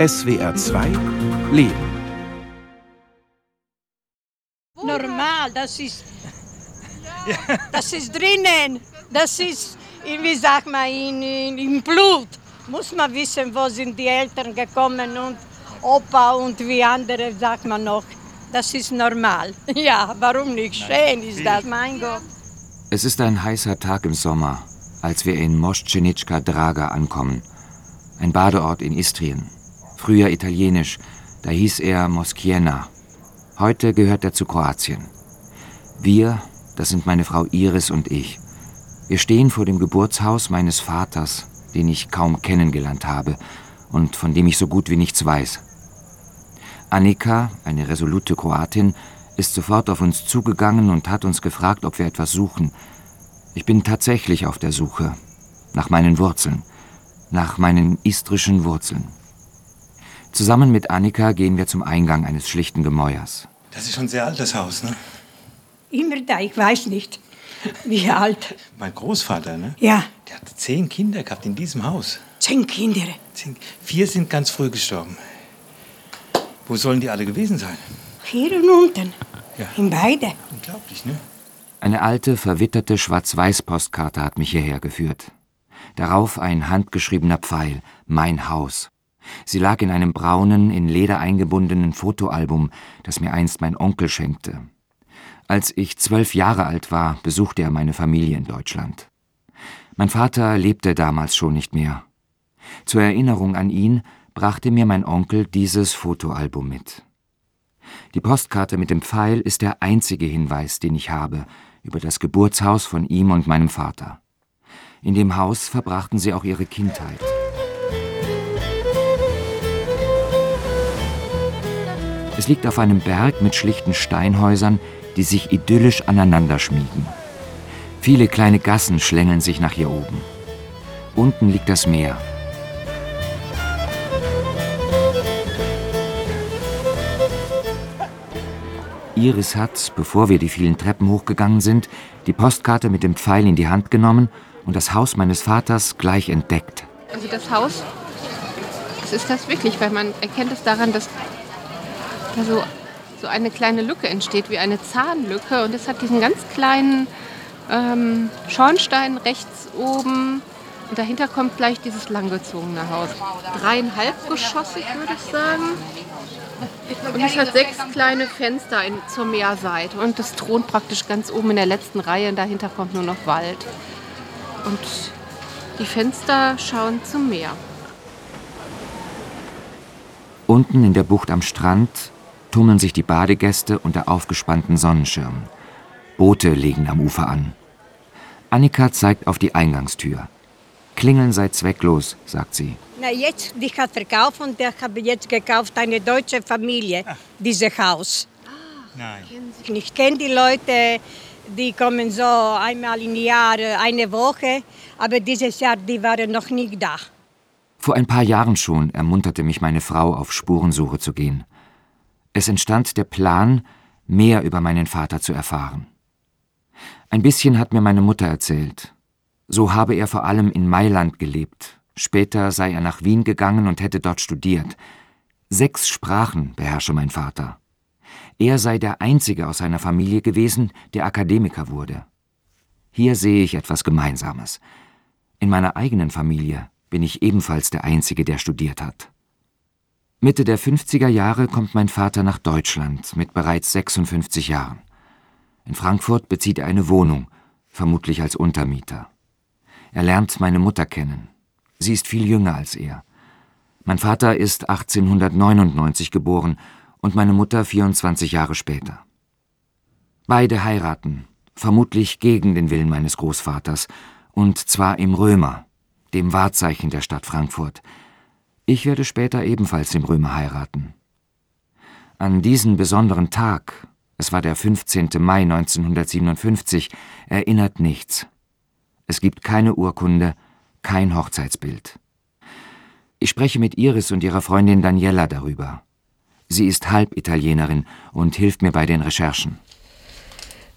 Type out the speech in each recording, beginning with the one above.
SWR 2 Leben. Normal, das ist. Das ist drinnen. Das ist, wie sagt man, in, in, im Blut. Muss man wissen, wo sind die Eltern gekommen und Opa und wie andere, sagt man noch. Das ist normal. Ja, warum nicht? Schön ist das, mein Gott. Es ist ein heißer Tag im Sommer, als wir in Moschenitschka Draga ankommen. Ein Badeort in Istrien. Früher italienisch, da hieß er Moskiena. Heute gehört er zu Kroatien. Wir, das sind meine Frau Iris und ich. Wir stehen vor dem Geburtshaus meines Vaters, den ich kaum kennengelernt habe und von dem ich so gut wie nichts weiß. Annika, eine resolute Kroatin, ist sofort auf uns zugegangen und hat uns gefragt, ob wir etwas suchen. Ich bin tatsächlich auf der Suche nach meinen Wurzeln, nach meinen istrischen Wurzeln. Zusammen mit Annika gehen wir zum Eingang eines schlichten Gemäuers. Das ist schon ein sehr altes Haus, ne? Immer da, ich weiß nicht, wie alt. Mein Großvater, ne? Ja, Der hat zehn Kinder gehabt in diesem Haus. zehn Kinder. Zehn, vier sind ganz früh gestorben. Wo sollen die alle gewesen sein? Hier und unten. Ja. In beide. Unglaublich, ne? Eine alte, verwitterte Schwarz-Weiß-Postkarte hat mich hierher geführt. Darauf ein handgeschriebener Pfeil, mein Haus. Sie lag in einem braunen, in Leder eingebundenen Fotoalbum, das mir einst mein Onkel schenkte. Als ich zwölf Jahre alt war, besuchte er meine Familie in Deutschland. Mein Vater lebte damals schon nicht mehr. Zur Erinnerung an ihn brachte mir mein Onkel dieses Fotoalbum mit. Die Postkarte mit dem Pfeil ist der einzige Hinweis, den ich habe über das Geburtshaus von ihm und meinem Vater. In dem Haus verbrachten sie auch ihre Kindheit. Es liegt auf einem Berg mit schlichten Steinhäusern, die sich idyllisch aneinander schmiegen. Viele kleine Gassen schlängeln sich nach hier oben. Unten liegt das Meer. Iris hat, bevor wir die vielen Treppen hochgegangen sind, die Postkarte mit dem Pfeil in die Hand genommen und das Haus meines Vaters gleich entdeckt. Also das Haus, das ist das wirklich, weil man erkennt es daran, dass da so, so eine kleine Lücke entsteht, wie eine Zahnlücke. Und es hat diesen ganz kleinen ähm, Schornstein rechts oben. Und dahinter kommt gleich dieses langgezogene Haus. Dreieinhalbgeschossig, würde ich sagen. Und es hat sechs kleine Fenster in, zur Meerseite. Und das thront praktisch ganz oben in der letzten Reihe. Und dahinter kommt nur noch Wald. Und die Fenster schauen zum Meer. Unten in der Bucht am Strand tummeln sich die Badegäste unter aufgespannten Sonnenschirmen. Boote legen am Ufer an. Annika zeigt auf die Eingangstür. Klingeln sei zwecklos, sagt sie. Na, jetzt, die hat verkauft und der habe jetzt gekauft eine deutsche Familie, dieses Haus. Nein. Ich kenne die Leute, die kommen so einmal im Jahr, eine Woche, aber dieses Jahr, die waren noch nicht da. Vor ein paar Jahren schon ermunterte mich meine Frau, auf Spurensuche zu gehen. Es entstand der Plan, mehr über meinen Vater zu erfahren. Ein bisschen hat mir meine Mutter erzählt. So habe er vor allem in Mailand gelebt. Später sei er nach Wien gegangen und hätte dort studiert. Sechs Sprachen beherrsche mein Vater. Er sei der Einzige aus seiner Familie gewesen, der Akademiker wurde. Hier sehe ich etwas Gemeinsames. In meiner eigenen Familie bin ich ebenfalls der Einzige, der studiert hat. Mitte der 50er Jahre kommt mein Vater nach Deutschland mit bereits 56 Jahren. In Frankfurt bezieht er eine Wohnung, vermutlich als Untermieter. Er lernt meine Mutter kennen. Sie ist viel jünger als er. Mein Vater ist 1899 geboren und meine Mutter 24 Jahre später. Beide heiraten, vermutlich gegen den Willen meines Großvaters, und zwar im Römer, dem Wahrzeichen der Stadt Frankfurt. Ich werde später ebenfalls im Römer heiraten. An diesen besonderen Tag, es war der 15. Mai 1957, erinnert nichts. Es gibt keine Urkunde, kein Hochzeitsbild. Ich spreche mit Iris und ihrer Freundin Daniela darüber. Sie ist Halbitalienerin und hilft mir bei den Recherchen.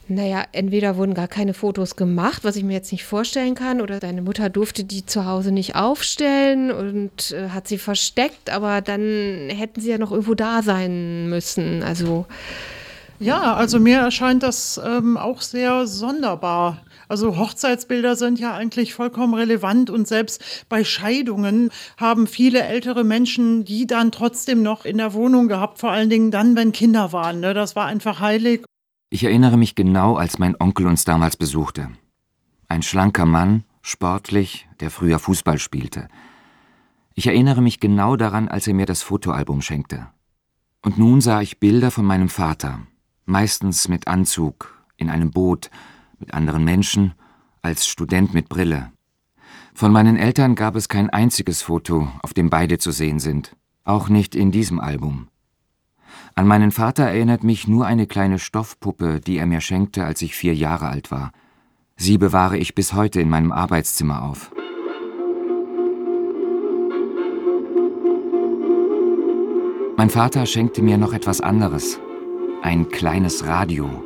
Naja, entweder wurden gar keine Fotos gemacht, was ich mir jetzt nicht vorstellen kann, oder deine Mutter durfte die zu Hause nicht aufstellen und äh, hat sie versteckt, aber dann hätten sie ja noch irgendwo da sein müssen. Also. Ja, also mir erscheint das ähm, auch sehr sonderbar. Also Hochzeitsbilder sind ja eigentlich vollkommen relevant und selbst bei Scheidungen haben viele ältere Menschen die dann trotzdem noch in der Wohnung gehabt, vor allen Dingen dann, wenn Kinder waren. Ne? Das war einfach heilig. Ich erinnere mich genau, als mein Onkel uns damals besuchte. Ein schlanker Mann, sportlich, der früher Fußball spielte. Ich erinnere mich genau daran, als er mir das Fotoalbum schenkte. Und nun sah ich Bilder von meinem Vater, meistens mit Anzug, in einem Boot, mit anderen Menschen, als Student mit Brille. Von meinen Eltern gab es kein einziges Foto, auf dem beide zu sehen sind, auch nicht in diesem Album. An meinen Vater erinnert mich nur eine kleine Stoffpuppe, die er mir schenkte, als ich vier Jahre alt war. Sie bewahre ich bis heute in meinem Arbeitszimmer auf. Mein Vater schenkte mir noch etwas anderes. Ein kleines Radio.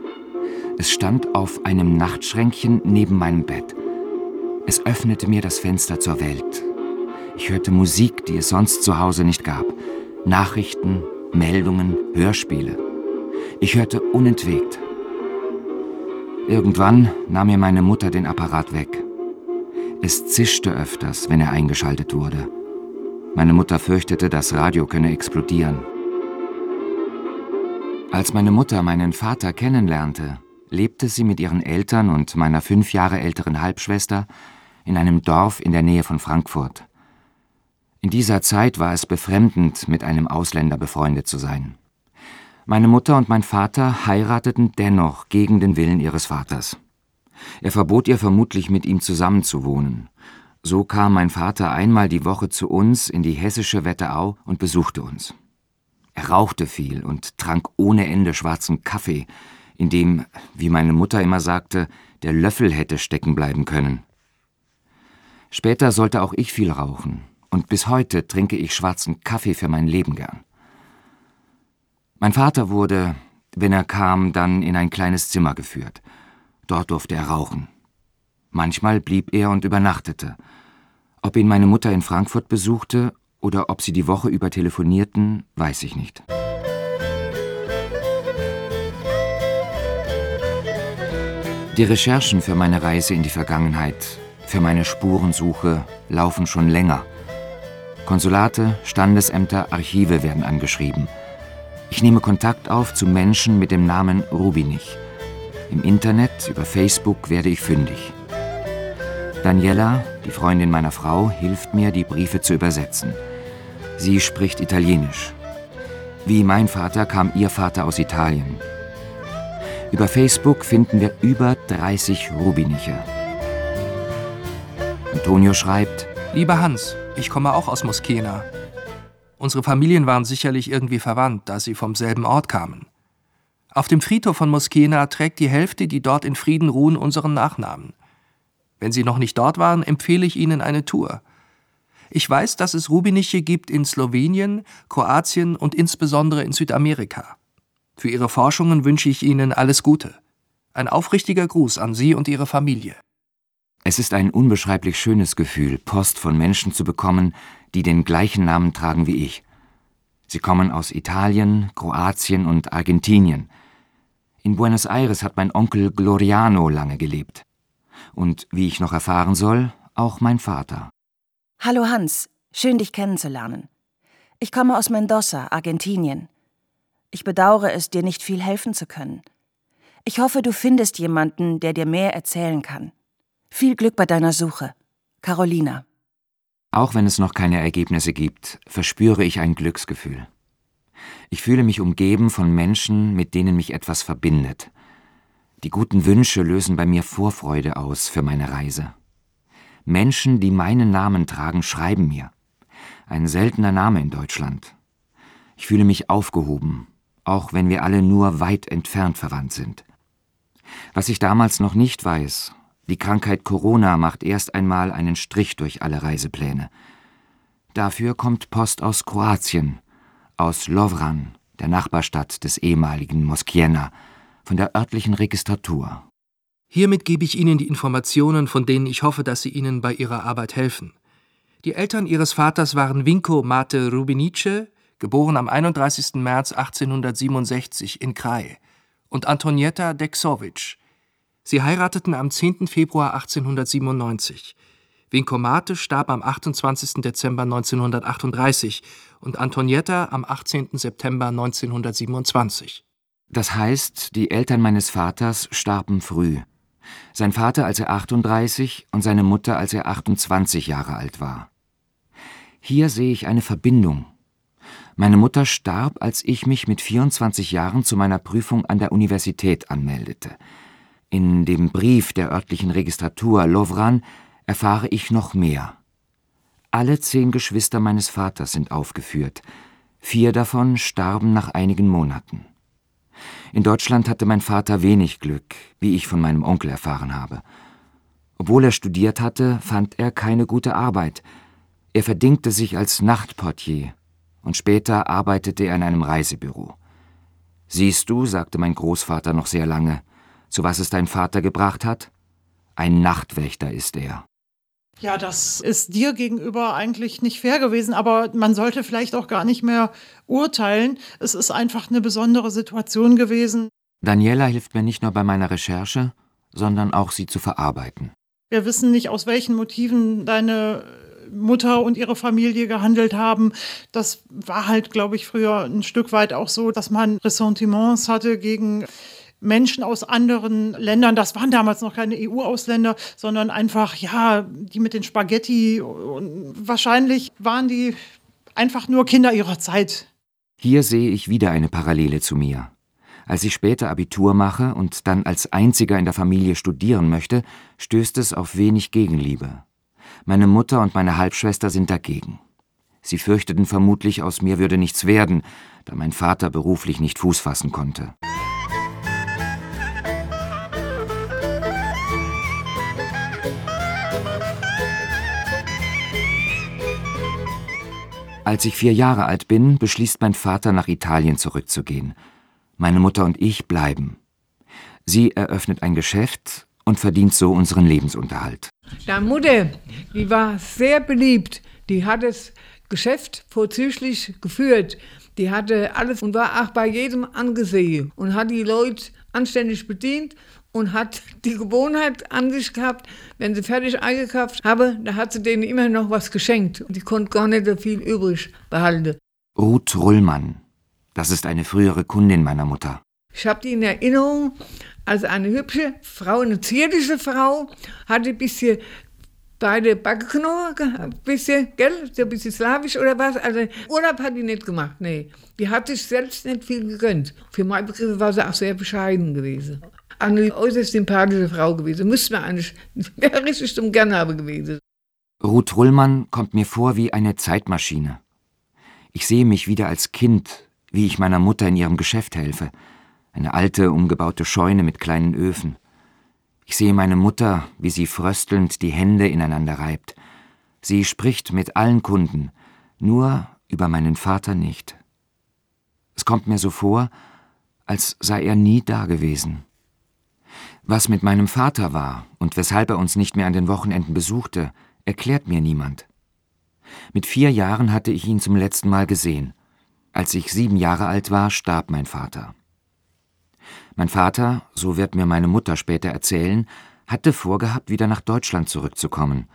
Es stand auf einem Nachtschränkchen neben meinem Bett. Es öffnete mir das Fenster zur Welt. Ich hörte Musik, die es sonst zu Hause nicht gab. Nachrichten, Meldungen, Hörspiele. Ich hörte unentwegt. Irgendwann nahm mir meine Mutter den Apparat weg. Es zischte öfters, wenn er eingeschaltet wurde. Meine Mutter fürchtete, das Radio könne explodieren. Als meine Mutter meinen Vater kennenlernte, lebte sie mit ihren Eltern und meiner fünf Jahre älteren Halbschwester in einem Dorf in der Nähe von Frankfurt. In dieser Zeit war es befremdend, mit einem Ausländer befreundet zu sein. Meine Mutter und mein Vater heirateten dennoch gegen den Willen ihres Vaters. Er verbot ihr vermutlich, mit ihm zusammenzuwohnen. So kam mein Vater einmal die Woche zu uns in die hessische Wetterau und besuchte uns. Er rauchte viel und trank ohne Ende schwarzen Kaffee, in dem, wie meine Mutter immer sagte, der Löffel hätte stecken bleiben können. Später sollte auch ich viel rauchen, und bis heute trinke ich schwarzen Kaffee für mein Leben gern. Mein Vater wurde, wenn er kam, dann in ein kleines Zimmer geführt. Dort durfte er rauchen. Manchmal blieb er und übernachtete. Ob ihn meine Mutter in Frankfurt besuchte oder ob sie die Woche über telefonierten, weiß ich nicht. Die Recherchen für meine Reise in die Vergangenheit, für meine Spurensuche laufen schon länger. Konsulate, Standesämter, Archive werden angeschrieben. Ich nehme Kontakt auf zu Menschen mit dem Namen Rubinich. Im Internet, über Facebook werde ich fündig. Daniela, die Freundin meiner Frau, hilft mir, die Briefe zu übersetzen. Sie spricht Italienisch. Wie mein Vater kam ihr Vater aus Italien. Über Facebook finden wir über 30 Rubiniche. Antonio schreibt: Lieber Hans, ich komme auch aus Moskena. Unsere Familien waren sicherlich irgendwie verwandt, da sie vom selben Ort kamen. Auf dem Friedhof von Moskena trägt die Hälfte, die dort in Frieden ruhen, unseren Nachnamen. Wenn Sie noch nicht dort waren, empfehle ich Ihnen eine Tour. Ich weiß, dass es Rubiniche gibt in Slowenien, Kroatien und insbesondere in Südamerika. Für Ihre Forschungen wünsche ich Ihnen alles Gute. Ein aufrichtiger Gruß an Sie und Ihre Familie. Es ist ein unbeschreiblich schönes Gefühl, Post von Menschen zu bekommen, die den gleichen Namen tragen wie ich. Sie kommen aus Italien, Kroatien und Argentinien. In Buenos Aires hat mein Onkel Gloriano lange gelebt. Und wie ich noch erfahren soll, auch mein Vater. Hallo Hans, schön dich kennenzulernen. Ich komme aus Mendoza, Argentinien. Ich bedauere es, dir nicht viel helfen zu können. Ich hoffe, du findest jemanden, der dir mehr erzählen kann. Viel Glück bei deiner Suche. Carolina. Auch wenn es noch keine Ergebnisse gibt, verspüre ich ein Glücksgefühl. Ich fühle mich umgeben von Menschen, mit denen mich etwas verbindet. Die guten Wünsche lösen bei mir Vorfreude aus für meine Reise. Menschen, die meinen Namen tragen, schreiben mir. Ein seltener Name in Deutschland. Ich fühle mich aufgehoben, auch wenn wir alle nur weit entfernt verwandt sind. Was ich damals noch nicht weiß die Krankheit Corona macht erst einmal einen Strich durch alle Reisepläne. Dafür kommt Post aus Kroatien, aus Lovran, der Nachbarstadt des ehemaligen Moskiena, von der örtlichen Registratur. Hiermit gebe ich Ihnen die Informationen, von denen ich hoffe, dass sie Ihnen bei Ihrer Arbeit helfen. Die Eltern Ihres Vaters waren Vinko Mate Rubinice, geboren am 31. März 1867 in Krai, und Antonietta Deksovic. Sie heirateten am 10. Februar 1897. Vinko Mate starb am 28. Dezember 1938 und Antonietta am 18. September 1927. Das heißt, die Eltern meines Vaters starben früh. Sein Vater, als er 38 und seine Mutter, als er 28 Jahre alt war. Hier sehe ich eine Verbindung. Meine Mutter starb, als ich mich mit 24 Jahren zu meiner Prüfung an der Universität anmeldete. In dem Brief der örtlichen Registratur Lovran erfahre ich noch mehr. Alle zehn Geschwister meines Vaters sind aufgeführt. Vier davon starben nach einigen Monaten. In Deutschland hatte mein Vater wenig Glück, wie ich von meinem Onkel erfahren habe. Obwohl er studiert hatte, fand er keine gute Arbeit. Er verdingte sich als Nachtportier und später arbeitete er in einem Reisebüro. Siehst du, sagte mein Großvater noch sehr lange, zu was es dein Vater gebracht hat? Ein Nachtwächter ist er. Ja, das ist dir gegenüber eigentlich nicht fair gewesen, aber man sollte vielleicht auch gar nicht mehr urteilen. Es ist einfach eine besondere Situation gewesen. Daniela hilft mir nicht nur bei meiner Recherche, sondern auch sie zu verarbeiten. Wir wissen nicht, aus welchen Motiven deine Mutter und ihre Familie gehandelt haben. Das war halt, glaube ich, früher ein Stück weit auch so, dass man Ressentiments hatte gegen Menschen aus anderen Ländern, das waren damals noch keine EU-Ausländer, sondern einfach, ja, die mit den Spaghetti und wahrscheinlich waren die einfach nur Kinder ihrer Zeit. Hier sehe ich wieder eine Parallele zu mir. Als ich später Abitur mache und dann als einziger in der Familie studieren möchte, stößt es auf wenig Gegenliebe. Meine Mutter und meine Halbschwester sind dagegen. Sie fürchteten vermutlich, aus mir würde nichts werden, da mein Vater beruflich nicht Fuß fassen konnte. Als ich vier Jahre alt bin, beschließt mein Vater, nach Italien zurückzugehen. Meine Mutter und ich bleiben. Sie eröffnet ein Geschäft und verdient so unseren Lebensunterhalt. Deine Mutter, die war sehr beliebt. Die hat das Geschäft vorzüglich geführt. Die hatte alles und war auch bei jedem angesehen und hat die Leute anständig bedient und hat die Gewohnheit an sich gehabt, wenn sie fertig eingekauft habe, da hat sie denen immer noch was geschenkt und die konnte gar nicht so viel übrig behalten. Ruth Rullmann, das ist eine frühere Kundin meiner Mutter. Ich habe die in Erinnerung als eine hübsche Frau, eine zierliche Frau, hatte ein bisschen beide Backknochen gehabt, ein bisschen, gell, so ein bisschen slawisch oder was. Also Urlaub hat die nicht gemacht, nee. Die hat sich selbst nicht viel gegönnt. Für meine Begriffe war sie auch sehr bescheiden gewesen eine äußerst sympathische Frau gewesen. Müsste man eigentlich, wäre richtig zum Gernhabe gewesen. Ruth Rullmann kommt mir vor wie eine Zeitmaschine. Ich sehe mich wieder als Kind, wie ich meiner Mutter in ihrem Geschäft helfe. Eine alte, umgebaute Scheune mit kleinen Öfen. Ich sehe meine Mutter, wie sie fröstelnd die Hände ineinander reibt. Sie spricht mit allen Kunden, nur über meinen Vater nicht. Es kommt mir so vor, als sei er nie da gewesen. Was mit meinem Vater war und weshalb er uns nicht mehr an den Wochenenden besuchte, erklärt mir niemand. Mit vier Jahren hatte ich ihn zum letzten Mal gesehen. Als ich sieben Jahre alt war, starb mein Vater. Mein Vater, so wird mir meine Mutter später erzählen, hatte vorgehabt, wieder nach Deutschland zurückzukommen.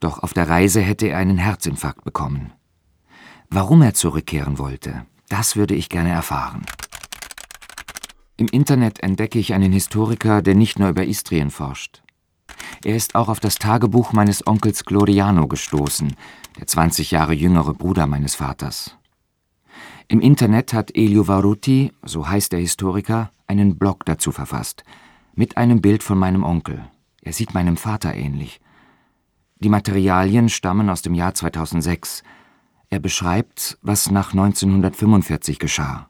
Doch auf der Reise hätte er einen Herzinfarkt bekommen. Warum er zurückkehren wollte, das würde ich gerne erfahren. Im Internet entdecke ich einen Historiker, der nicht nur über Istrien forscht. Er ist auch auf das Tagebuch meines Onkels Gloriano gestoßen, der 20 Jahre jüngere Bruder meines Vaters. Im Internet hat Elio Varuti, so heißt der Historiker, einen Blog dazu verfasst, mit einem Bild von meinem Onkel. Er sieht meinem Vater ähnlich. Die Materialien stammen aus dem Jahr 2006. Er beschreibt, was nach 1945 geschah.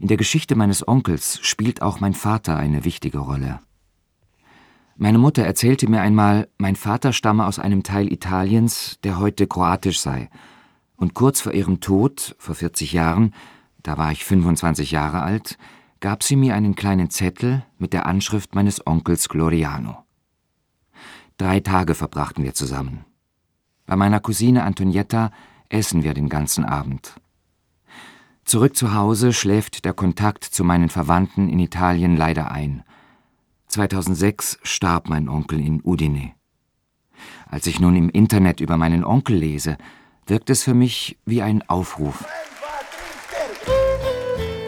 In der Geschichte meines Onkels spielt auch mein Vater eine wichtige Rolle. Meine Mutter erzählte mir einmal, mein Vater stamme aus einem Teil Italiens, der heute kroatisch sei. Und kurz vor ihrem Tod, vor 40 Jahren, da war ich 25 Jahre alt, gab sie mir einen kleinen Zettel mit der Anschrift meines Onkels Gloriano. Drei Tage verbrachten wir zusammen. Bei meiner Cousine Antonietta essen wir den ganzen Abend. Zurück zu Hause schläft der Kontakt zu meinen Verwandten in Italien leider ein. 2006 starb mein Onkel in Udine. Als ich nun im Internet über meinen Onkel lese, wirkt es für mich wie ein Aufruf.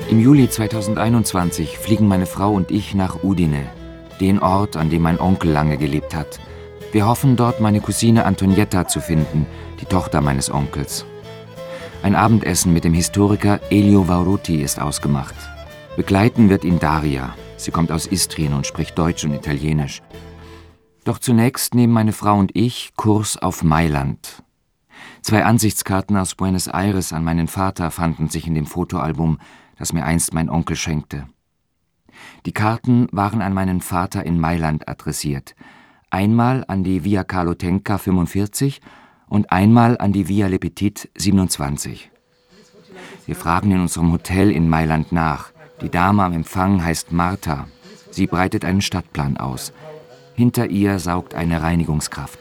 Im Juli 2021 fliegen meine Frau und ich nach Udine, den Ort, an dem mein Onkel lange gelebt hat. Wir hoffen dort meine Cousine Antonietta zu finden, die Tochter meines Onkels. Ein Abendessen mit dem Historiker Elio Vauruti ist ausgemacht. Begleiten wird ihn Daria. Sie kommt aus Istrien und spricht Deutsch und Italienisch. Doch zunächst nehmen meine Frau und ich Kurs auf Mailand. Zwei Ansichtskarten aus Buenos Aires an meinen Vater fanden sich in dem Fotoalbum, das mir einst mein Onkel schenkte. Die Karten waren an meinen Vater in Mailand adressiert. Einmal an die Via Carlo Tenca 45 und einmal an die Via Le Petit 27. Wir fragen in unserem Hotel in Mailand nach. Die Dame am Empfang heißt Martha. Sie breitet einen Stadtplan aus. Hinter ihr saugt eine Reinigungskraft.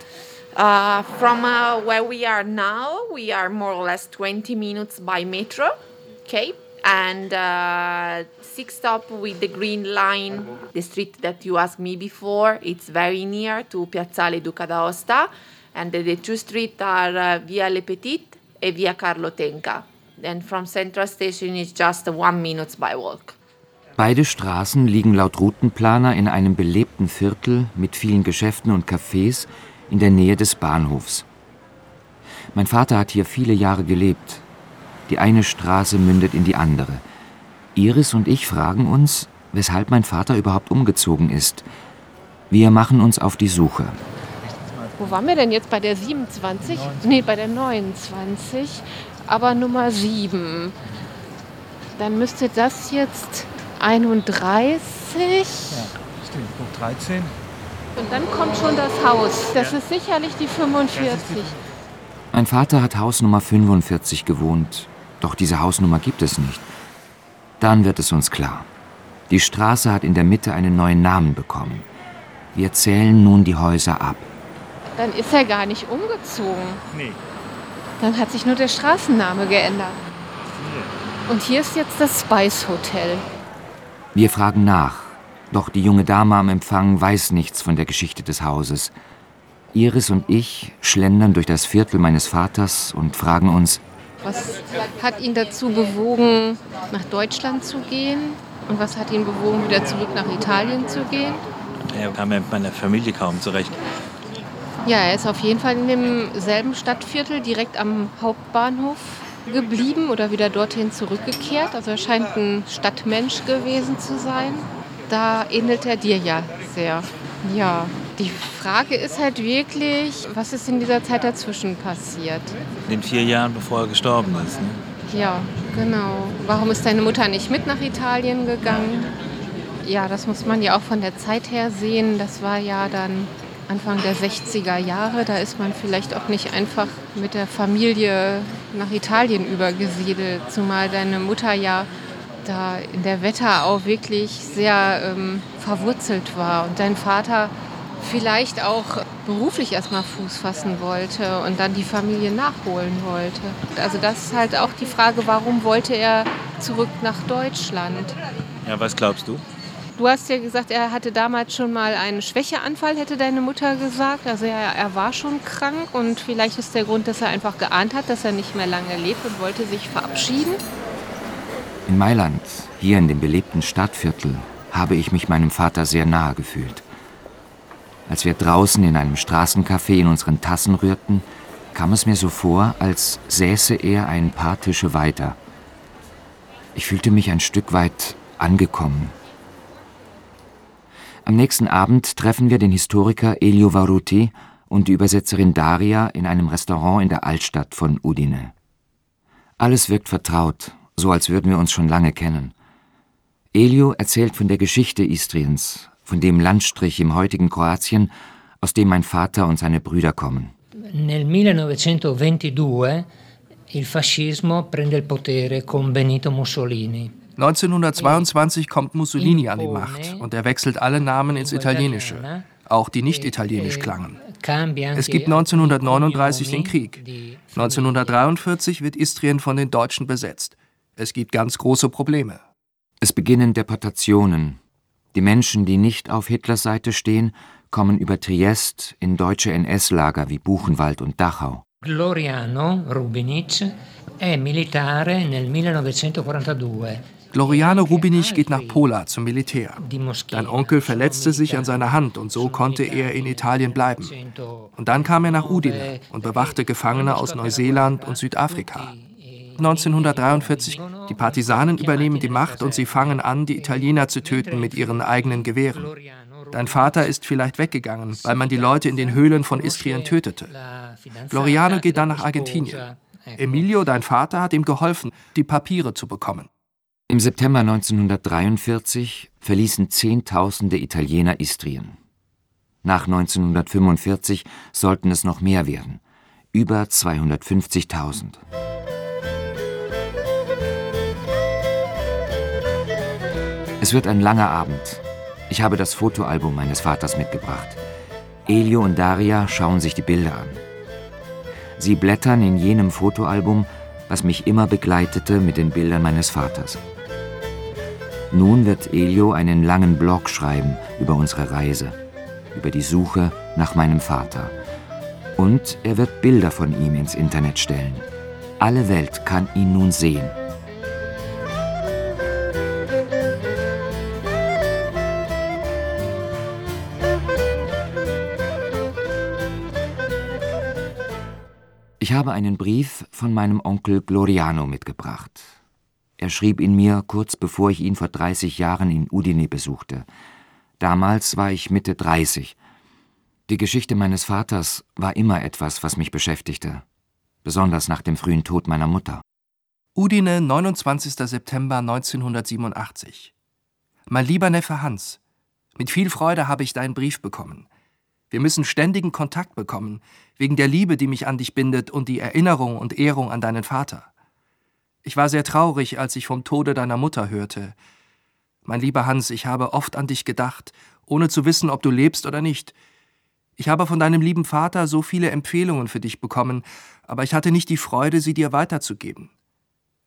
Uh, from uh, where we are now, we are more or less 20 minutes by metro, okay? And uh, six stop with the green line, the street that you asked me before, it's very near to Piazzale Duca d'Aosta. And the, two streets are uh, Via Le Petit e Via Carlo Tenca. And from Central Station is just one minute by walk. Beide Straßen liegen laut Routenplaner in einem belebten Viertel mit vielen Geschäften und Cafés in der Nähe des Bahnhofs. Mein Vater hat hier viele Jahre gelebt. Die eine Straße mündet in die andere. Iris und ich fragen uns, weshalb mein Vater überhaupt umgezogen ist. Wir machen uns auf die Suche. Wo waren wir denn jetzt? Bei der 27? Nee, bei der 29. Aber Nummer 7. Dann müsste das jetzt 31. Ja, stimmt. Punkt 13. Und dann kommt schon das Haus. Das ist sicherlich die 45. Mein Vater hat Haus Nummer 45 gewohnt, doch diese Hausnummer gibt es nicht. Dann wird es uns klar. Die Straße hat in der Mitte einen neuen Namen bekommen. Wir zählen nun die Häuser ab. Dann ist er gar nicht umgezogen. Nee. Dann hat sich nur der Straßenname geändert. Und hier ist jetzt das Spice Hotel. Wir fragen nach, doch die junge Dame am Empfang weiß nichts von der Geschichte des Hauses. Iris und ich schlendern durch das Viertel meines Vaters und fragen uns, Was hat ihn dazu bewogen, nach Deutschland zu gehen? Und was hat ihn bewogen, wieder zurück nach Italien zu gehen? Er kam ja mit meiner Familie kaum zurecht. Ja, er ist auf jeden Fall in demselben Stadtviertel direkt am Hauptbahnhof geblieben oder wieder dorthin zurückgekehrt. Also er scheint ein Stadtmensch gewesen zu sein. Da ähnelt er dir ja sehr. Ja, die Frage ist halt wirklich, was ist in dieser Zeit dazwischen passiert? In den vier Jahren, bevor er gestorben ist. Ne? Ja, genau. Warum ist deine Mutter nicht mit nach Italien gegangen? Ja, das muss man ja auch von der Zeit her sehen. Das war ja dann Anfang der 60er Jahre. Da ist man vielleicht auch nicht einfach mit der Familie nach Italien übergesiedelt, zumal deine Mutter ja da in der Wetterau wirklich sehr ähm, verwurzelt war und dein Vater vielleicht auch beruflich erstmal Fuß fassen wollte und dann die Familie nachholen wollte. Also das ist halt auch die Frage, warum wollte er zurück nach Deutschland? Ja, was glaubst du? Du hast ja gesagt, er hatte damals schon mal einen Schwächeanfall, hätte deine Mutter gesagt. Also er, er war schon krank und vielleicht ist der Grund, dass er einfach geahnt hat, dass er nicht mehr lange lebt und wollte sich verabschieden. In Mailand, hier in dem belebten Stadtviertel, habe ich mich meinem Vater sehr nahe gefühlt. Als wir draußen in einem Straßencafé in unseren Tassen rührten, kam es mir so vor, als säße er ein paar Tische weiter. Ich fühlte mich ein Stück weit angekommen. Am nächsten Abend treffen wir den Historiker Elio Varuti und die Übersetzerin Daria in einem Restaurant in der Altstadt von Udine. Alles wirkt vertraut, so als würden wir uns schon lange kennen. Elio erzählt von der Geschichte Istriens, von dem Landstrich im heutigen Kroatien, aus dem mein Vater und seine Brüder kommen. Nel 1922 il fascismo prende il potere con Benito Mussolini. 1922 kommt Mussolini an die Macht und er wechselt alle Namen ins Italienische, auch die nicht italienisch klangen. Es gibt 1939 den Krieg. 1943 wird Istrien von den Deutschen besetzt. Es gibt ganz große Probleme. Es beginnen Deportationen. Die Menschen, die nicht auf Hitlers Seite stehen, kommen über Triest in deutsche NS-Lager wie Buchenwald und Dachau. Gloriano Rubinic è militare nel 1942. Gloriano Rubinich geht nach Pola zum Militär. Dein Onkel verletzte sich an seiner Hand und so konnte er in Italien bleiben. Und dann kam er nach Udine und bewachte Gefangene aus Neuseeland und Südafrika. 1943, die Partisanen übernehmen die Macht und sie fangen an, die Italiener zu töten mit ihren eigenen Gewehren. Dein Vater ist vielleicht weggegangen, weil man die Leute in den Höhlen von Istrien tötete. Gloriano geht dann nach Argentinien. Emilio, dein Vater, hat ihm geholfen, die Papiere zu bekommen. Im September 1943 verließen Zehntausende Italiener Istrien. Nach 1945 sollten es noch mehr werden, über 250.000. Es wird ein langer Abend. Ich habe das Fotoalbum meines Vaters mitgebracht. Elio und Daria schauen sich die Bilder an. Sie blättern in jenem Fotoalbum, was mich immer begleitete mit den Bildern meines Vaters. Nun wird Elio einen langen Blog schreiben über unsere Reise, über die Suche nach meinem Vater. Und er wird Bilder von ihm ins Internet stellen. Alle Welt kann ihn nun sehen. Ich habe einen Brief von meinem Onkel Gloriano mitgebracht. Er schrieb ihn mir kurz bevor ich ihn vor 30 Jahren in Udine besuchte. Damals war ich Mitte 30. Die Geschichte meines Vaters war immer etwas, was mich beschäftigte, besonders nach dem frühen Tod meiner Mutter. Udine, 29. September 1987. Mein lieber Neffe Hans, mit viel Freude habe ich deinen Brief bekommen. Wir müssen ständigen Kontakt bekommen, wegen der Liebe, die mich an dich bindet und die Erinnerung und Ehrung an deinen Vater. Ich war sehr traurig, als ich vom Tode deiner Mutter hörte. Mein lieber Hans, ich habe oft an dich gedacht, ohne zu wissen, ob du lebst oder nicht. Ich habe von deinem lieben Vater so viele Empfehlungen für dich bekommen, aber ich hatte nicht die Freude, sie dir weiterzugeben.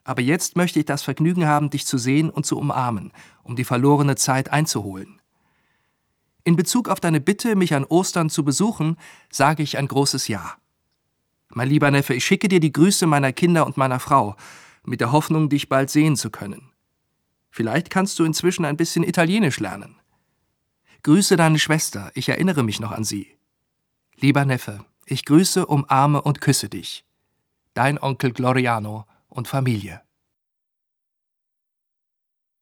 Aber jetzt möchte ich das Vergnügen haben, dich zu sehen und zu umarmen, um die verlorene Zeit einzuholen. In Bezug auf deine Bitte, mich an Ostern zu besuchen, sage ich ein großes Ja. Mein lieber Neffe, ich schicke dir die Grüße meiner Kinder und meiner Frau, mit der Hoffnung, dich bald sehen zu können. Vielleicht kannst du inzwischen ein bisschen Italienisch lernen. Grüße deine Schwester, ich erinnere mich noch an sie. Lieber Neffe, ich grüße, umarme und küsse dich. Dein Onkel Gloriano und Familie.